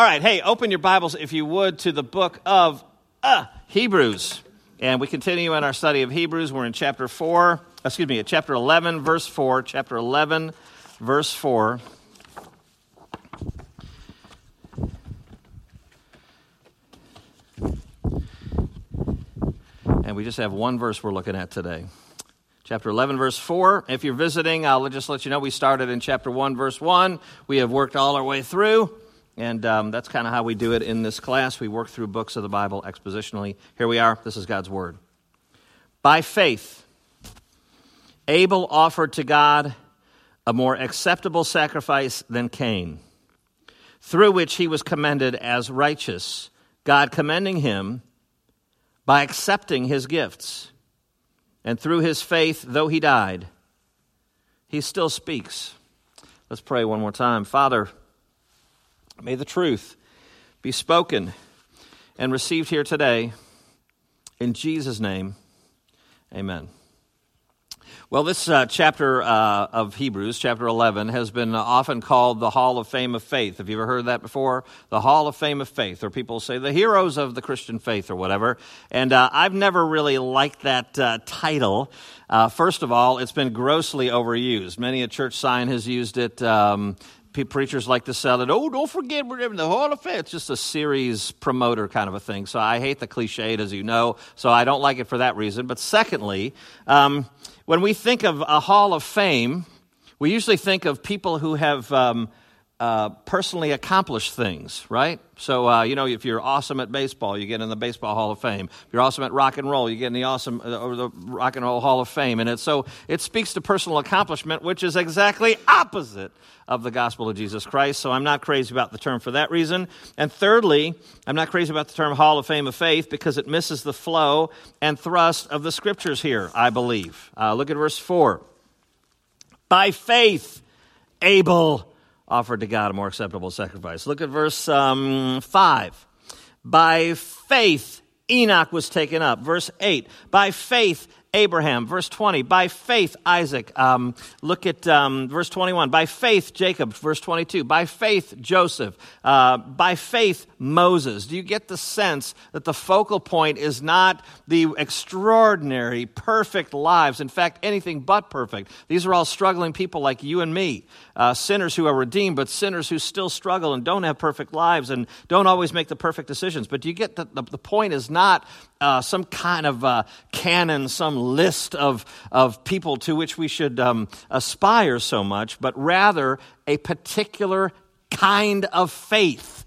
All right, hey, open your Bibles, if you would, to the book of uh, Hebrews. And we continue in our study of Hebrews. We're in chapter 4, excuse me, chapter 11, verse 4. Chapter 11, verse 4. And we just have one verse we're looking at today. Chapter 11, verse 4. If you're visiting, I'll just let you know we started in chapter 1, verse 1. We have worked all our way through. And um, that's kind of how we do it in this class. We work through books of the Bible expositionally. Here we are. This is God's Word. By faith, Abel offered to God a more acceptable sacrifice than Cain, through which he was commended as righteous, God commending him by accepting his gifts. And through his faith, though he died, he still speaks. Let's pray one more time. Father, May the truth be spoken and received here today. In Jesus' name, amen. Well, this uh, chapter uh, of Hebrews, chapter 11, has been often called the Hall of Fame of Faith. Have you ever heard that before? The Hall of Fame of Faith, or people say the heroes of the Christian faith, or whatever. And uh, I've never really liked that uh, title. Uh, first of all, it's been grossly overused. Many a church sign has used it. Um, preachers like to sell it. Oh, don't forget we're in the Hall of Fame. It's just a series promoter kind of a thing. So I hate the cliche, as you know. So I don't like it for that reason. But secondly, um, when we think of a Hall of Fame, we usually think of people who have um, uh, personally accomplish things, right? So, uh, you know, if you're awesome at baseball, you get in the Baseball Hall of Fame. If you're awesome at rock and roll, you get in the awesome uh, the Rock and Roll Hall of Fame. And it, so it speaks to personal accomplishment, which is exactly opposite of the gospel of Jesus Christ. So I'm not crazy about the term for that reason. And thirdly, I'm not crazy about the term Hall of Fame of Faith because it misses the flow and thrust of the scriptures here, I believe. Uh, look at verse 4. By faith, Abel offered to God a more acceptable sacrifice. Look at verse um, 5. By faith, Enoch was taken up. Verse 8. By faith, Abraham. Verse 20, by faith, Isaac. Um, look at um, verse 21. By faith, Jacob. Verse 22. By faith, Joseph. Uh, by faith, Moses. Do you get the sense that the focal point is not the extraordinary, perfect lives? In fact, anything but perfect. These are all struggling people like you and me. Uh, sinners who are redeemed, but sinners who still struggle and don't have perfect lives and don't always make the perfect decisions. But do you get that the, the point is not uh, some kind of uh, canon, some list of, of people to which we should um, aspire so much, but rather a particular kind of faith.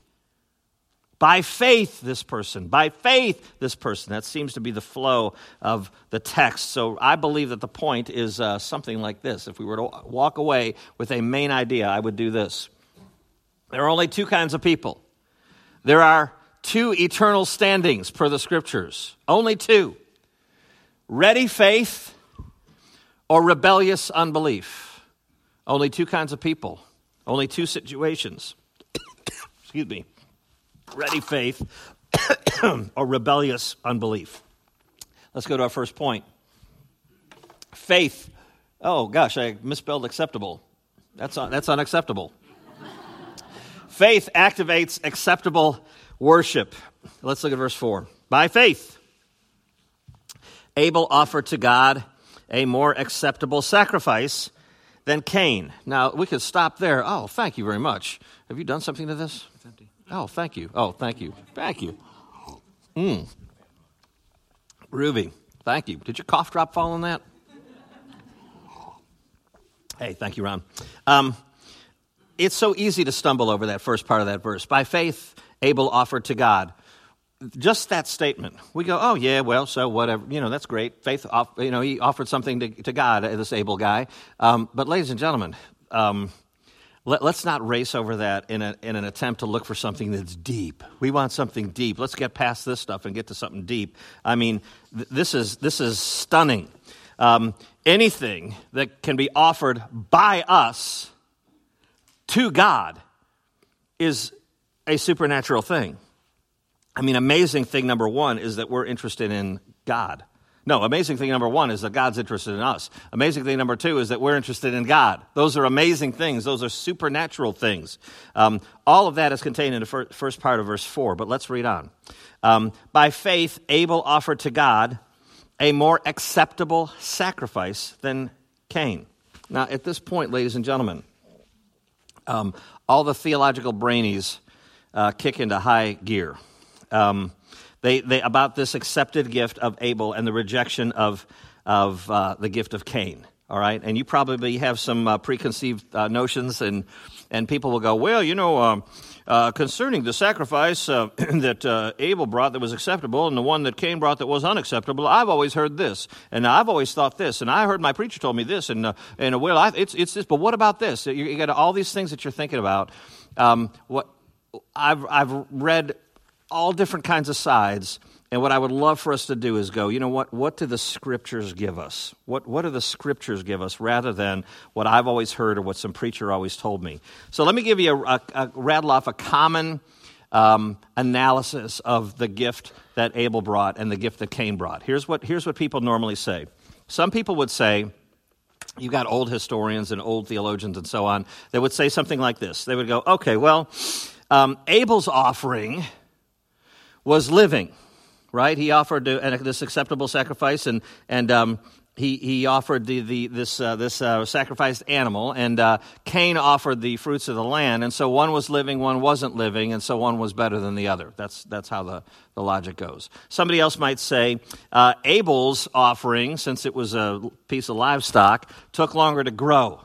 By faith, this person. By faith, this person. That seems to be the flow of the text. So I believe that the point is uh, something like this. If we were to walk away with a main idea, I would do this. There are only two kinds of people. There are two eternal standings per the scriptures. Only two ready faith or rebellious unbelief. Only two kinds of people, only two situations. Excuse me. Ready faith or rebellious unbelief. Let's go to our first point. Faith. Oh gosh, I misspelled acceptable. That's, that's unacceptable. faith activates acceptable worship. Let's look at verse 4. By faith, Abel offered to God a more acceptable sacrifice than Cain. Now, we could stop there. Oh, thank you very much. Have you done something to this? Oh, thank you. Oh, thank you. Thank you. Mm. Ruby, thank you. Did your cough drop fall on that? Hey, thank you, Ron. Um, it's so easy to stumble over that first part of that verse. By faith, Abel offered to God just that statement, we go, oh, yeah, well, so whatever, you know, that's great. Faith, off, you know, he offered something to, to God, uh, this Abel guy. Um, but, ladies and gentlemen, um, let, us not race over that in, a, in an attempt to look for something that's deep. We want something deep. Let's get past this stuff and get to something deep. I mean, th- this, is, this is stunning. Um, anything that can be offered by us to God is a supernatural thing. I mean, amazing thing number one is that we're interested in God. No, amazing thing number one is that God's interested in us. Amazing thing number two is that we're interested in God. Those are amazing things. Those are supernatural things. Um, all of that is contained in the fir- first part of verse 4, but let's read on. Um, By faith, Abel offered to God a more acceptable sacrifice than Cain. Now, at this point, ladies and gentlemen, um, all the theological brainies uh, kick into high gear. Um, they, they, about this accepted gift of Abel and the rejection of, of uh, the gift of Cain. All right, and you probably have some uh, preconceived uh, notions, and and people will go, well, you know, um, uh, concerning the sacrifice uh, that uh, Abel brought that was acceptable, and the one that Cain brought that was unacceptable. I've always heard this, and I've always thought this, and I heard my preacher told me this, and and well, I, it's it's this, but what about this? You, you got all these things that you're thinking about. Um, what I've I've read all different kinds of sides. And what I would love for us to do is go, you know what? What do the scriptures give us? What, what do the scriptures give us rather than what I've always heard or what some preacher always told me? So let me give you a, a, a rattle off a common um, analysis of the gift that Abel brought and the gift that Cain brought. Here's what, here's what people normally say. Some people would say, you've got old historians and old theologians and so on, they would say something like this. They would go, okay, well, um, Abel's offering was living, right? He offered this acceptable sacrifice, and and um, he he offered the, the this uh, this uh, sacrificed animal, and uh, Cain offered the fruits of the land, and so one was living, one wasn't living, and so one was better than the other. That's that's how the the logic goes. Somebody else might say uh, Abel's offering, since it was a piece of livestock, took longer to grow,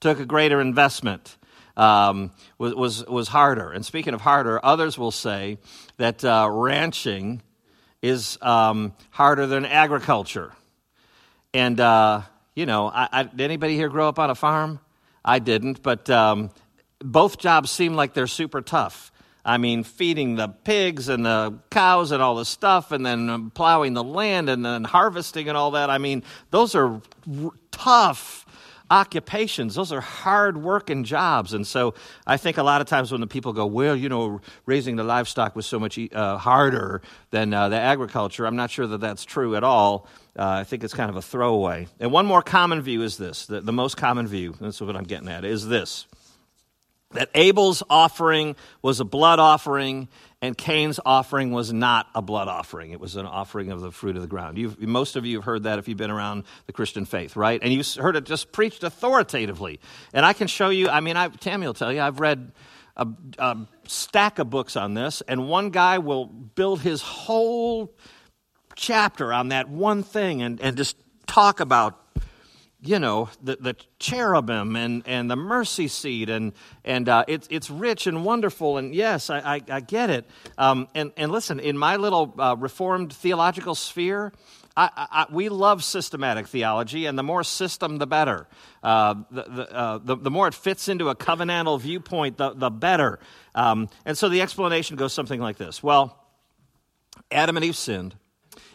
took a greater investment um, was, was, was harder. And speaking of harder, others will say that uh, ranching is um, harder than agriculture. And, uh, you know, I, I, did anybody here grow up on a farm? I didn't, but um, both jobs seem like they're super tough. I mean, feeding the pigs and the cows and all the stuff, and then plowing the land and then harvesting and all that. I mean, those are r- tough occupations. Those are hard working jobs. And so I think a lot of times when the people go, well, you know, raising the livestock was so much uh, harder than uh, the agriculture, I'm not sure that that's true at all. Uh, I think it's kind of a throwaway. And one more common view is this the, the most common view, that's what I'm getting at, is this that Abel's offering was a blood offering and Cain's offering was not a blood offering. It was an offering of the fruit of the ground. You've, most of you have heard that if you've been around the Christian faith, right? And you've heard it just preached authoritatively. And I can show you, I mean, I, Tammy will tell you, I've read a, a stack of books on this, and one guy will build his whole chapter on that one thing and, and just talk about you know, the, the cherubim and, and the mercy seat, and, and uh, it's, it's rich and wonderful. And yes, I, I, I get it. Um, and, and listen, in my little uh, Reformed theological sphere, I, I, we love systematic theology, and the more system, the better. Uh, the, the, uh, the, the, more it fits into a covenantal viewpoint, the, the better. Um, and so the explanation goes something like this Well, Adam and Eve sinned,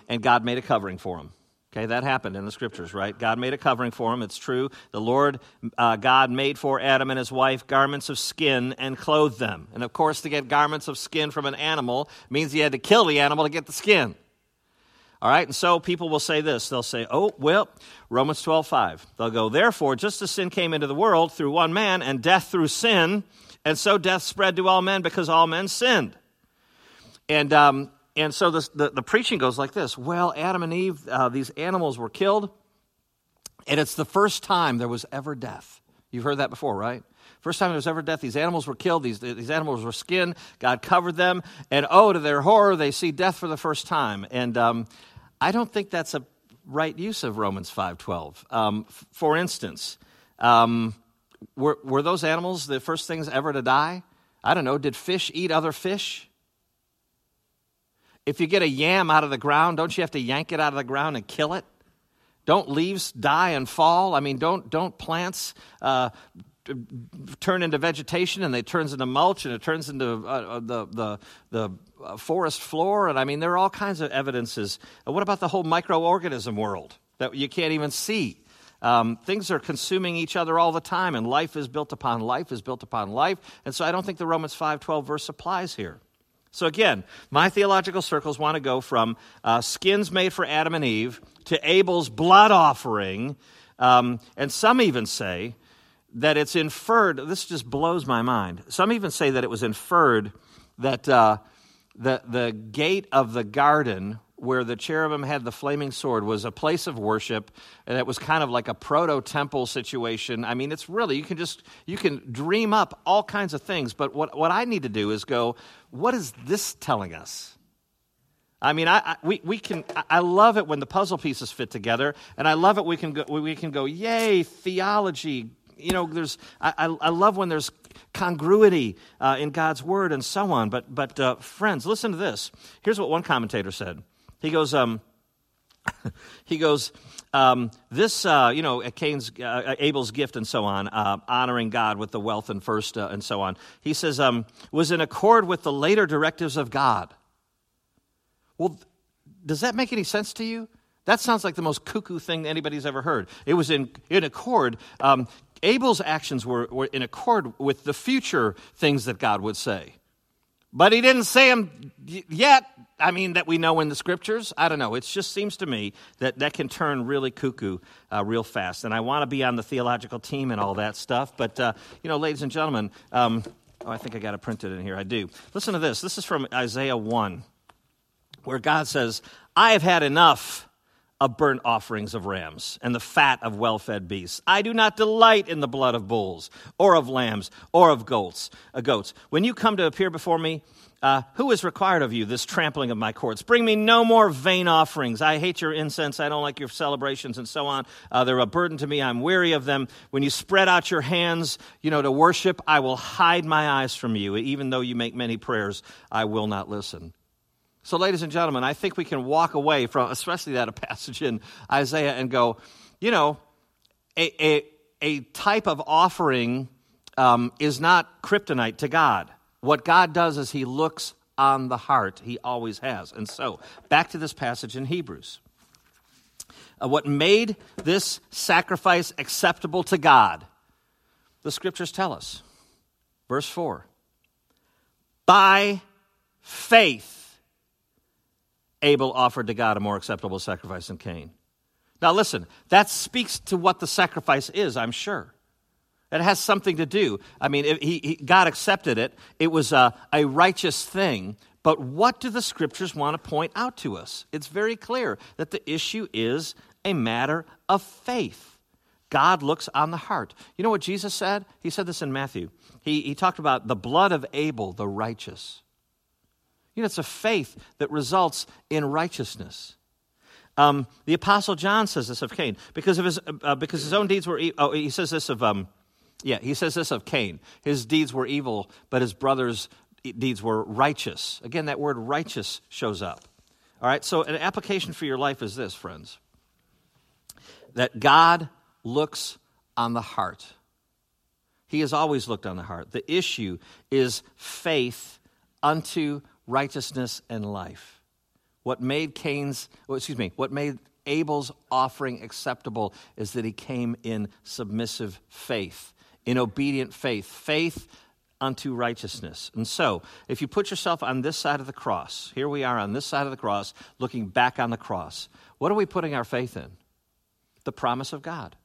and God made a covering for them. Okay, that happened in the scriptures, right? God made a covering for him. It's true. The Lord uh, God made for Adam and his wife garments of skin and clothed them. And of course, to get garments of skin from an animal means he had to kill the animal to get the skin. All right, and so people will say this. They'll say, oh, well, Romans 12, 5. They'll go, therefore, just as sin came into the world through one man, and death through sin, and so death spread to all men because all men sinned. And um, and so this, the, the preaching goes like this Well, Adam and Eve, uh, these animals were killed, and it's the first time there was ever death. You've heard that before, right? First time there was ever death, these animals were killed, these, these animals were skinned, God covered them, and oh, to their horror, they see death for the first time. And um, I don't think that's a right use of Romans 5.12. Um, f- for instance, um, were, were those animals the first things ever to die? I don't know. Did fish eat other fish? If you get a yam out of the ground, don't you have to yank it out of the ground and kill it? Don't leaves die and fall? I mean, don't, don't plants uh, turn into vegetation and it turns into mulch and it turns into uh, uh the, the, the uh, forest floor? And I mean, there are all kinds of evidences. what about the whole microorganism world that you can't even see? Um, things are consuming each other all the time, and life is built upon life is built upon life. And so I don't think the Romans 5.12 verse applies here. So, again, my theological circles want to go from uh, skins made for Adam and Eve to Abel's blood offering. Um, and some even say that it's inferred, this just blows my mind. Some even say that it was inferred that uh, the, the gate of the garden where the cherubim had the flaming sword was a place of worship and it was kind of like a proto temple situation i mean it's really you can just you can dream up all kinds of things but what, what i need to do is go what is this telling us I mean, I, I, we, we can, I love it when the puzzle pieces fit together, and I love it we can go, we can go, yay, theology. You know, there's, I, I love when there's congruity uh, in God's word and so on. But, but uh, friends, listen to this. Here's what one commentator said he goes, um, he goes, um, this, uh, you know, Cain's, uh, Abel's gift and so on, uh, honoring God with the wealth and first uh, and so on. He says, um, was in accord with the later directives of God. Well, does that make any sense to you? That sounds like the most cuckoo thing anybody's ever heard. It was in, in accord. Um, Abel's actions were, were in accord with the future things that God would say. But he didn't say them yet. I mean, that we know in the scriptures. I don't know. It just seems to me that that can turn really cuckoo uh, real fast. And I want to be on the theological team and all that stuff. But, uh, you know, ladies and gentlemen, um, oh, I think I got it printed in here. I do. Listen to this. This is from Isaiah 1, where God says, I have had enough of burnt offerings of rams and the fat of well fed beasts. I do not delight in the blood of bulls or of lambs or of goats. Uh, goats. When you come to appear before me, uh, who is required of you this trampling of my courts? Bring me no more vain offerings. I hate your incense. I don't like your celebrations and so on. Uh, they're a burden to me. I'm weary of them. When you spread out your hands, you know, to worship, I will hide my eyes from you. Even though you make many prayers, I will not listen. So, ladies and gentlemen, I think we can walk away from, especially that passage in Isaiah, and go, you know, a, a, a type of offering um, is not kryptonite to God. What God does is He looks on the heart. He always has. And so, back to this passage in Hebrews. Uh, what made this sacrifice acceptable to God? The scriptures tell us. Verse 4 By faith Abel offered to God a more acceptable sacrifice than Cain. Now, listen, that speaks to what the sacrifice is, I'm sure. It has something to do. I mean, he, he, God accepted it, it was a, a righteous thing. But what do the scriptures want to point out to us? It's very clear that the issue is a matter of faith. God looks on the heart. You know what Jesus said? He said this in Matthew. He, he talked about the blood of Abel, the righteous. You know, it's a faith that results in righteousness. Um, the Apostle John says this of Cain because of his uh, because his own deeds were. E- oh, he says this of um, yeah, he says this of Cain. His deeds were evil, but his brother's deeds were righteous. Again, that word righteous shows up. All right. So, an application for your life is this, friends: that God looks on the heart. He has always looked on the heart. The issue is faith unto righteousness, and life. What made Cain's, well, excuse me, what made Abel's offering acceptable is that he came in submissive faith, in obedient faith, faith unto righteousness. And so, if you put yourself on this side of the cross, here we are on this side of the cross, looking back on the cross, what are we putting our faith in? The promise of God.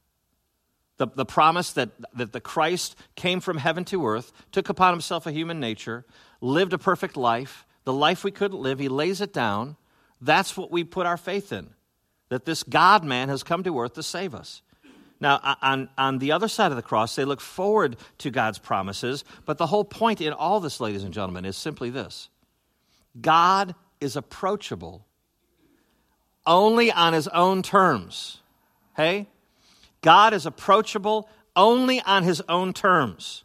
The, the promise that, that the Christ came from heaven to earth, took upon himself a human nature, lived a perfect life, the life we couldn't live, he lays it down. That's what we put our faith in, that this God man has come to earth to save us. Now, on, on the other side of the cross, they look forward to God's promises, but the whole point in all this, ladies and gentlemen, is simply this God is approachable only on his own terms. Hey? God is approachable only on his own terms.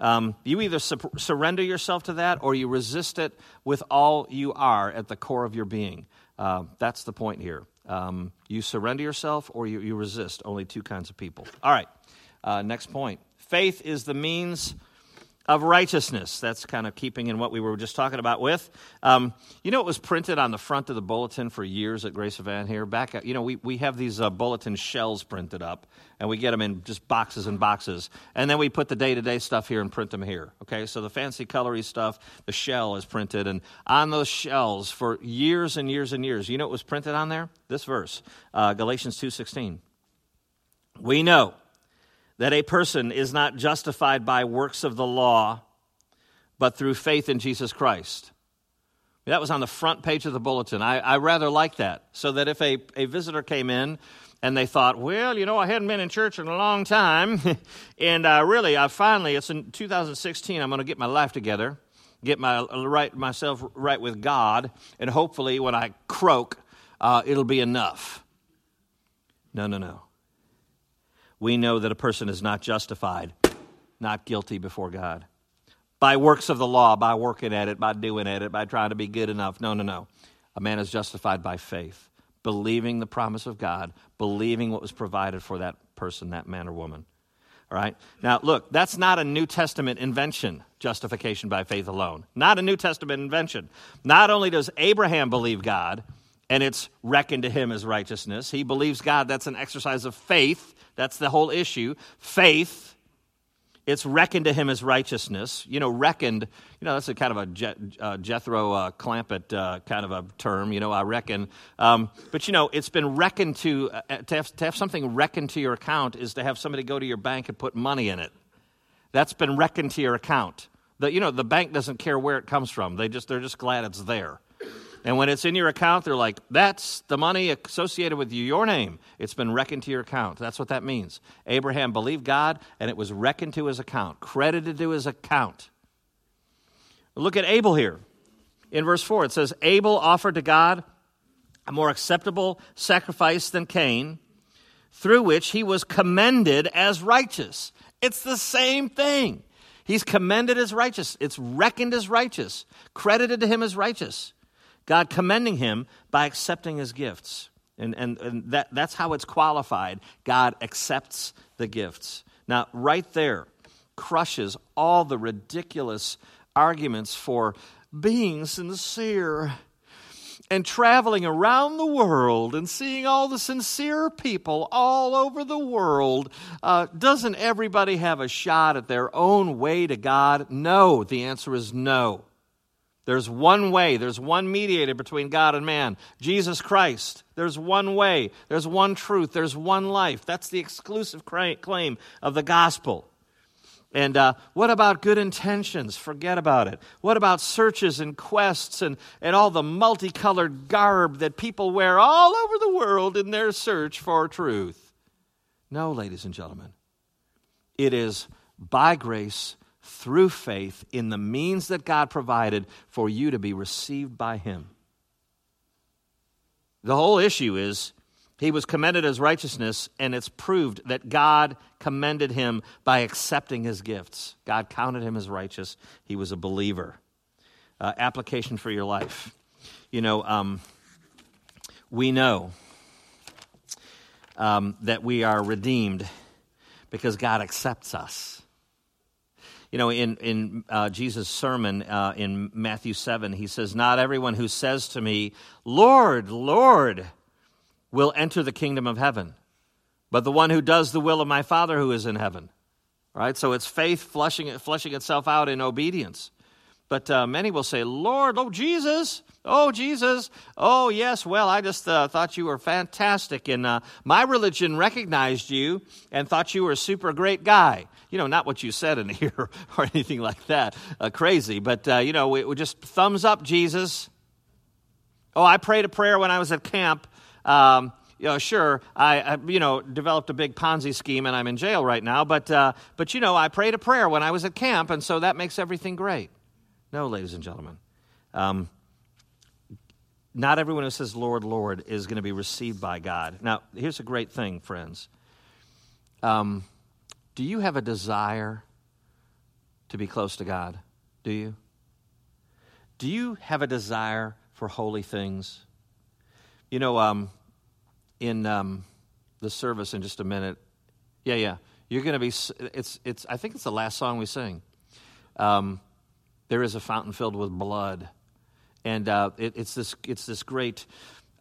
Um, you either su- surrender yourself to that or you resist it with all you are at the core of your being. Uh, that's the point here. Um, you surrender yourself or you, you, resist. Only two kinds of people. All right, uh, next point. Faith is the means of righteousness. That's kind of keeping in what we were just talking about with. Um, you know, it was printed on the front of the bulletin for years at Grace Van here. Back, at, you know, we, we have these uh, bulletin shells printed up, and we get them in just boxes and boxes. And then we put the day to day stuff here and print them here. Okay, so the fancy colory stuff, the shell is printed. And on those shells for years and years and years, you know what was printed on there? This verse, uh, Galatians 2.16. We know that a person is not justified by works of the law, but through faith in Jesus Christ. That was on the front page of the bulletin. I, I rather like that, so that if a, a visitor came in and they thought, well, you know, I hadn't been in church in a long time, and uh, really, I finally, it's in 2016, I'm going to get my life together, get my right myself right with God, and hopefully, when I croak, uh, it'll be enough. No, no, no we know that a person is not justified, not guilty before God. By works of the law, by working at it, by doing at it, by trying to be good enough. No, no, no. A man is justified by faith, believing the promise of God, believing what was provided for that person, that man or woman. All right? Now, look, that's not a New Testament invention, justification by faith alone. Not a New Testament invention. Not only does Abraham believe God, and it's reckoned to him as righteousness, he believes God, that's an exercise of faith that's the whole issue. Faith, it's reckoned to him as righteousness. You know, reckoned, you know, that's a kind of a Je- uh, Jethro uh, Clampett uh, kind of a term, you know, I reckon. Um, but, you know, it's been reckoned to, uh, to have, to have something reckoned to your account is to have somebody go to your bank and put money in it. That's been reckoned to your account. The, you know, the bank doesn't care where it comes from. They just, they're just glad it's there. And when it's in your account, they're like, that's the money associated with you, your name. It's been reckoned to your account. That's what that means. Abraham believed God, and it was reckoned to his account, credited to his account. Look at Abel here. In verse 4, it says, Abel offered to God a more acceptable sacrifice than Cain, through which he was commended as righteous. It's the same thing. He's commended as righteous. It's reckoned as righteous, credited to him as righteous. God commending him by accepting his gifts. And, and, and that, that's how it's qualified. God accepts the gifts. Now, right there crushes all the ridiculous arguments for being sincere and traveling around the world and seeing all the sincere people all over the world. Uh, doesn't everybody have a shot at their own way to God? No. The answer is no. There's one way, there's one mediator between God and man Jesus Christ. There's one way, there's one truth, there's one life. That's the exclusive claim of the gospel. And uh, what about good intentions? Forget about it. What about searches and quests and, and all the multicolored garb that people wear all over the world in their search for truth? No, ladies and gentlemen. It is by grace through faith in the means that God provided for you to be received by Him. The whole issue is he was commended as righteousness, and it's proved that God commended him by accepting his gifts. God counted him as righteous. He was a believer. Uh, application for your life. You know, um, we know um, that we are redeemed because God accepts us. You know, in, in uh, Jesus' sermon uh, in Matthew 7, he says, Not everyone who says to me, Lord, Lord, will enter the kingdom of heaven, but the one who does the will of my Father who is in heaven. Right? So it's faith flushing, flushing itself out in obedience. But uh, many will say, Lord, oh, Jesus, oh, Jesus, oh, yes, well, I just uh, thought you were fantastic, and uh, my religion recognized you and thought you were a super great guy you know, not what you said in here or anything like that, uh, crazy, but, uh, you know, we, we, just thumbs up, Jesus. Oh, I prayed a prayer when I was at camp. Um, you know, sure, I, I, you know, developed a big Ponzi scheme and I'm in jail right now, but, uh, but, you know, I prayed a prayer when I was at camp, and so that makes everything great. No, ladies and gentlemen. Um, not everyone who says, Lord, Lord, is going to be received by God. Now, here's a great thing, friends. Um, do you have a desire to be close to God? Do you? Do you have a desire for holy things? You know, um, in um, the service in just a minute, yeah, yeah, you're going to be. It's, it's. I think it's the last song we sing. um, there is a fountain filled with blood. And uh, it, it's, this, it's this great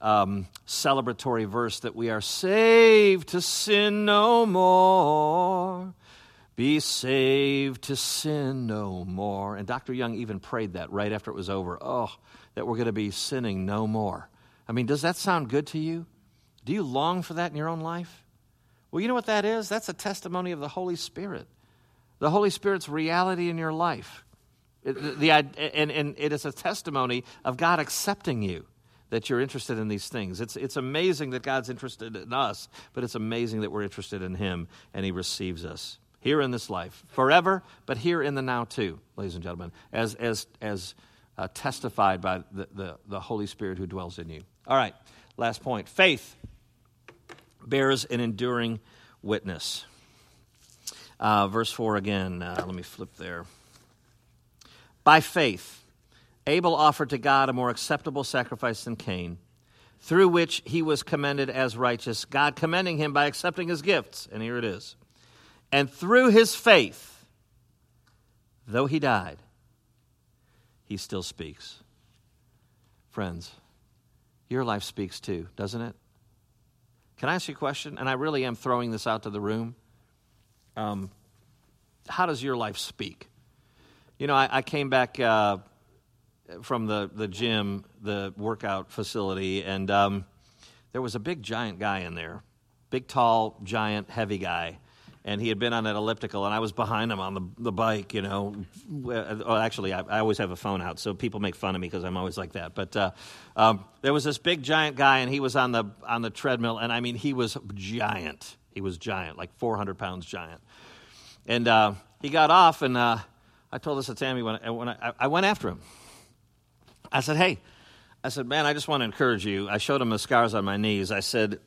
um, celebratory verse that we are saved to sin no more. Be saved to sin no more. And Dr. Young even prayed that right after it was over. Oh, that we're going to be sinning no more. I mean, does that sound good to you? Do you long for that in your own life? Well, you know what that is? That's a testimony of the Holy Spirit. The Holy Spirit's reality in your life. The, the, and, and it is a testimony of God accepting you that you're interested in these things. It's, it's amazing that God's interested in us, but it's amazing that we're interested in Him and He receives us here in this life, forever, but here in the now too, ladies and gentlemen, as, as, as uh, testified by the, the, the Holy Spirit who dwells in you. All right, last point. Faith bears an enduring witness. Uh, verse 4 again. Uh, let me flip there. By faith, Abel offered to God a more acceptable sacrifice than Cain, through which he was commended as righteous, God commending him by accepting his gifts. And here it is. And through his faith, though he died, he still speaks. Friends, your life speaks too, doesn't it? Can I ask you a question? And I really am throwing this out to the room. Um, how does your life speak? You know, I, I came back uh, from the, the gym, the workout facility, and um, there was a big giant guy in there. Big, tall, giant, heavy guy and he had been on an elliptical, and I was behind him on the, the bike, you know. Well, actually, I, I always have a phone out, so people make fun of me because I'm always like that. But uh, um, there was this big giant guy, and he was on the on the treadmill, and I mean, he was giant. He was giant, like 400 pounds giant. And uh, he got off, and uh, I told this to Tammy when, when I, I went after him. I said, "Hey," I said, "Man, I just want to encourage you." I showed him the scars on my knees. I said,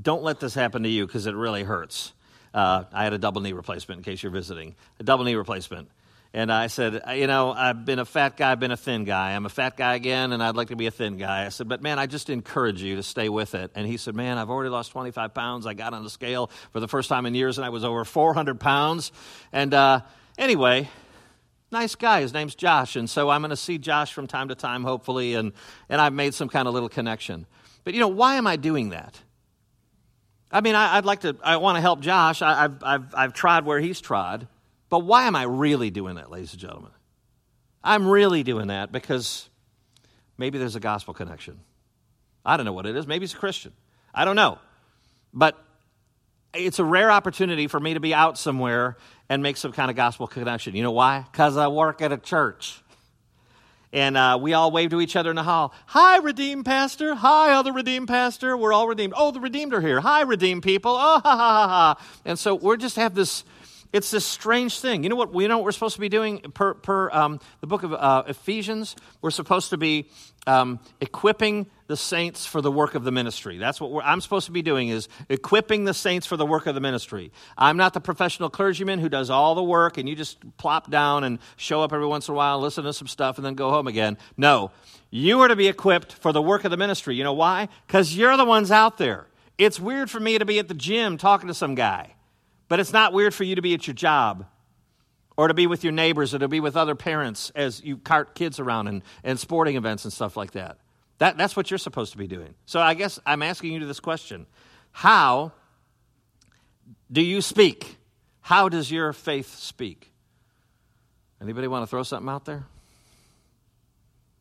"Don't let this happen to you because it really hurts." Uh, I had a double knee replacement, in case you're visiting. A double knee replacement. And I said, you know, I've been a fat guy, I've been a thin guy. I'm a fat guy again, and I'd like to be a thin guy. I said, but man, I just encourage you to stay with it. And he said, man, I've already lost 25 pounds. I got on the scale for the first time in years, and I was over 400 pounds. And uh, anyway, nice guy. His name's Josh. And so I'm going to see Josh from time to time, hopefully, and, and I've made some kind of little connection. But, you know, why am I doing that? I mean, I, would like to, I want to help Josh. I, have I've, I've tried where he's tried. But why am I really doing that, ladies and gentlemen? I'm really doing that because maybe there's a gospel connection. I don't know what it is. Maybe he's a Christian. I don't know. But it's a rare opportunity for me to be out somewhere and make some kind of gospel connection. You know why? Because I work at a church and uh, we all wave to each other in the hall. Hi, redeemed pastor. Hi, other redeemed pastor. We're all redeemed. Oh, the redeemed are here. Hi, redeemed people. Oh, ha, ha, ha, ha. And so we just have this. It's this strange thing. You know what? You know what we're supposed to be doing per, per um, the book of uh, Ephesians. We're supposed to be um, equipping the saints for the work of the ministry. That's what I'm supposed to be doing is equipping the saints for the work of the ministry. I'm not the professional clergyman who does all the work and you just plop down and show up every once in a while, listen to some stuff, and then go home again. No, you are to be equipped for the work of the ministry. You know why? Because you're the ones out there. It's weird for me to be at the gym talking to some guy, but it's not weird for you to be at your job or to be with your neighbors or to be with other parents as you cart kids around and, and sporting events and stuff like that. that. That's what you're supposed to be doing. So I guess I'm asking you this question How do you speak? How does your faith speak? Anybody want to throw something out there?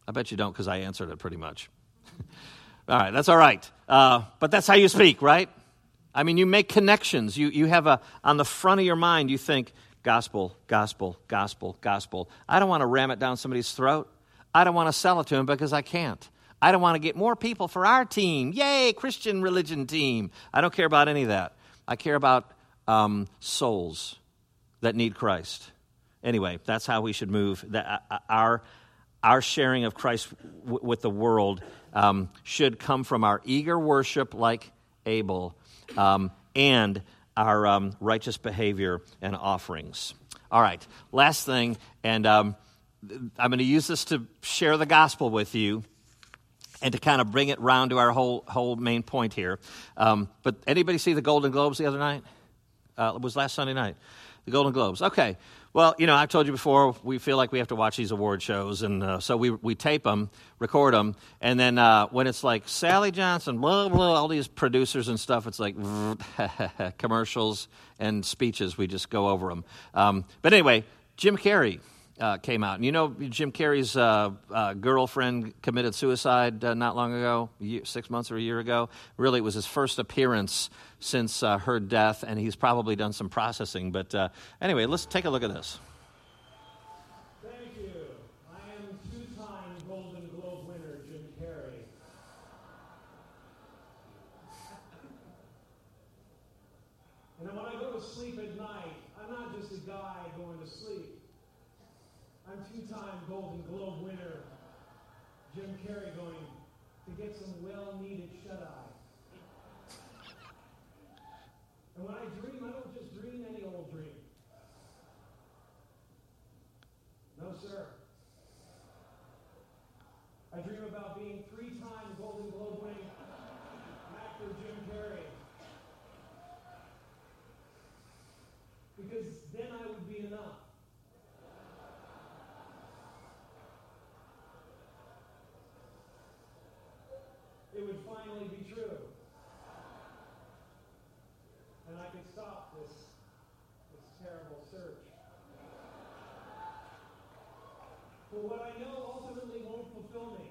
I bet you don't because I answered it pretty much. all right, that's all right. Uh, but that's how you speak, right? I mean, you make connections. You, you have a, on the front of your mind, you think, gospel, gospel, gospel, gospel. I don't want to ram it down somebody's throat. I don't want to sell it to them because I can't. I don't want to get more people for our team. Yay, Christian religion team. I don't care about any of that. I care about um, souls that need Christ. Anyway, that's how we should move. That uh, uh, our our sharing of Christ w- with the world um, should come from our eager worship, like Abel, um, and our um, righteous behavior and offerings. All right, last thing, and um, I'm going to use this to share the gospel with you and to kind of bring it round to our whole, whole main point here. Um, but anybody see the Golden Globes the other night? Uh, it was last Sunday night. The Golden Globes. Okay. Well, you know, I've told you before, we feel like we have to watch these award shows, and uh, so we, we tape them, record them, and then uh, when it's like Sally Johnson, blah, blah, all these producers and stuff, it's like commercials and speeches, we just go over them. Um, but anyway, Jim Carrey uh, came out. And you know, Jim Carrey's uh, uh, girlfriend committed suicide uh, not long ago, six months or a year ago. Really, it was his first appearance since uh, her death, and he's probably done some processing. But uh, anyway, let's take a look at this. Thank you. I am two-time Golden Globe winner Jim Carrey. and when I go to sleep at night, I'm not just a guy going to sleep. I'm two-time Golden Globe winner Jim Carrey going to get some well-needed shut-eye. And when I dream, I don't just dream any old dream. No, sir. I dream about being three-time Golden Globe winning actor Jim Carrey. Because then I would be enough. It would finally be true. And I could stop this, this terrible search. What I know ultimately won't fulfill me.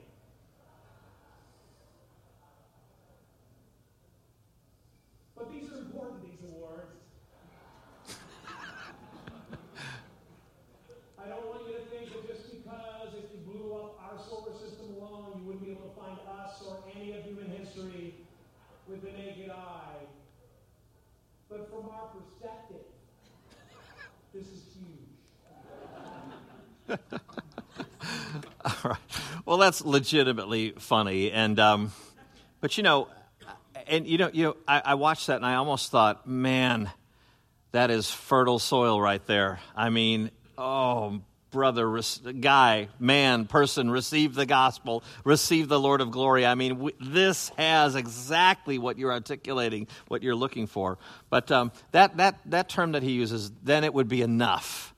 But these are important, these awards. I don't want you to think that just because if you blew up our solar system alone, you wouldn't be able to find us or any of human history with the naked eye. But from our perspective, this is huge. All right. Well, that's legitimately funny, and um, but you know, and you know, you know, I, I watched that and I almost thought, man, that is fertile soil right there. I mean, oh, brother, guy, man, person, receive the gospel, receive the Lord of glory. I mean, we, this has exactly what you're articulating, what you're looking for. But um, that, that, that term that he uses, then it would be enough.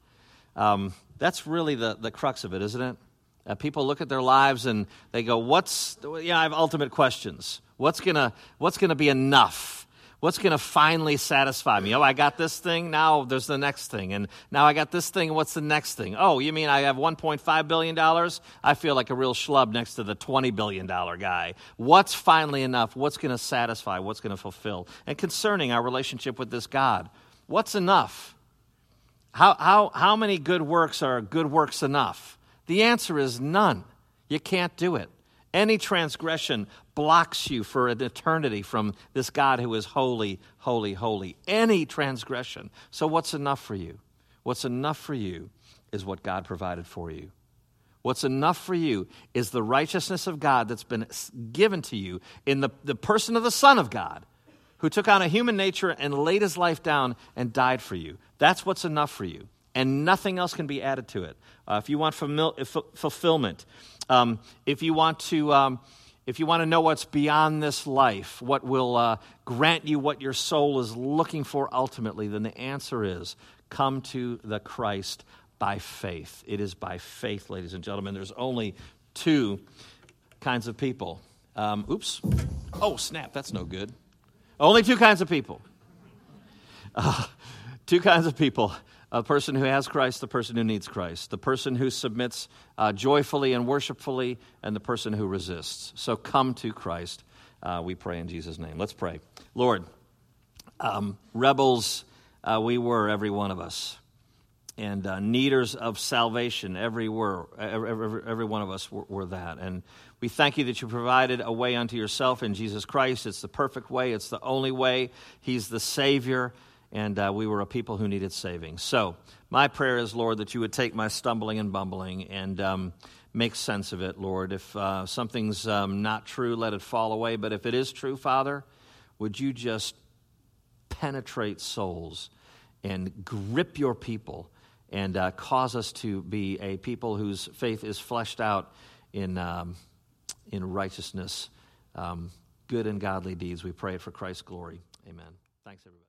Um, that's really the, the crux of it, isn't it? Uh, people look at their lives and they go, What's, yeah, I have ultimate questions. What's going what's gonna be enough? What's going to finally satisfy me? Oh, I got this thing. Now there's the next thing. And now I got this thing. What's the next thing? Oh, you mean I have $1.5 billion? I feel like a real schlub next to the $20 billion guy. What's finally enough? What's going to satisfy? What's going to fulfill? And concerning our relationship with this God, what's enough? How, how, how many good works are good works enough? The answer is none. You can't do it. Any transgression blocks you for an eternity from this God who is holy, holy, holy. Any transgression. So, what's enough for you? What's enough for you is what God provided for you. What's enough for you is the righteousness of God that's been given to you in the, the person of the Son of God, who took on a human nature and laid his life down and died for you. That's what's enough for you. And nothing else can be added to it. Uh, if you want famil- f- fulfillment, um, if you want to. Um, if you want to know what's beyond this life, what will uh, grant you what your soul is looking for ultimately, then the answer is come to the Christ by faith. It is by faith, ladies and gentlemen. There's only two kinds of people. Um, oops. Oh, snap, that's no good. Only two kinds of people. Uh, two kinds of people a person who has Christ, the person who needs Christ, the person who submits uh, joyfully and worshipfully, and the person who resists. So come to Christ, uh, we pray in Jesus' name. Let's pray. Lord, um, rebels uh, we were, every one of us, and uh, needers of salvation, every, were, every, every, every one of us were, were that. And we thank you that you provided a way unto yourself in Jesus Christ. It's the perfect way, it's the only way. He's the Savior and uh, we were a people who needed saving. So, my prayer is, Lord, that you would take my stumbling and bumbling and um, make sense of it, Lord. If uh, something's um, not true, let it fall away. But if it is true, Father, would you just penetrate souls and grip your people and uh, cause us to be a people whose faith is fleshed out in, um, in righteousness, um, good and godly deeds? We pray it for Christ's glory. Amen. Thanks, everybody.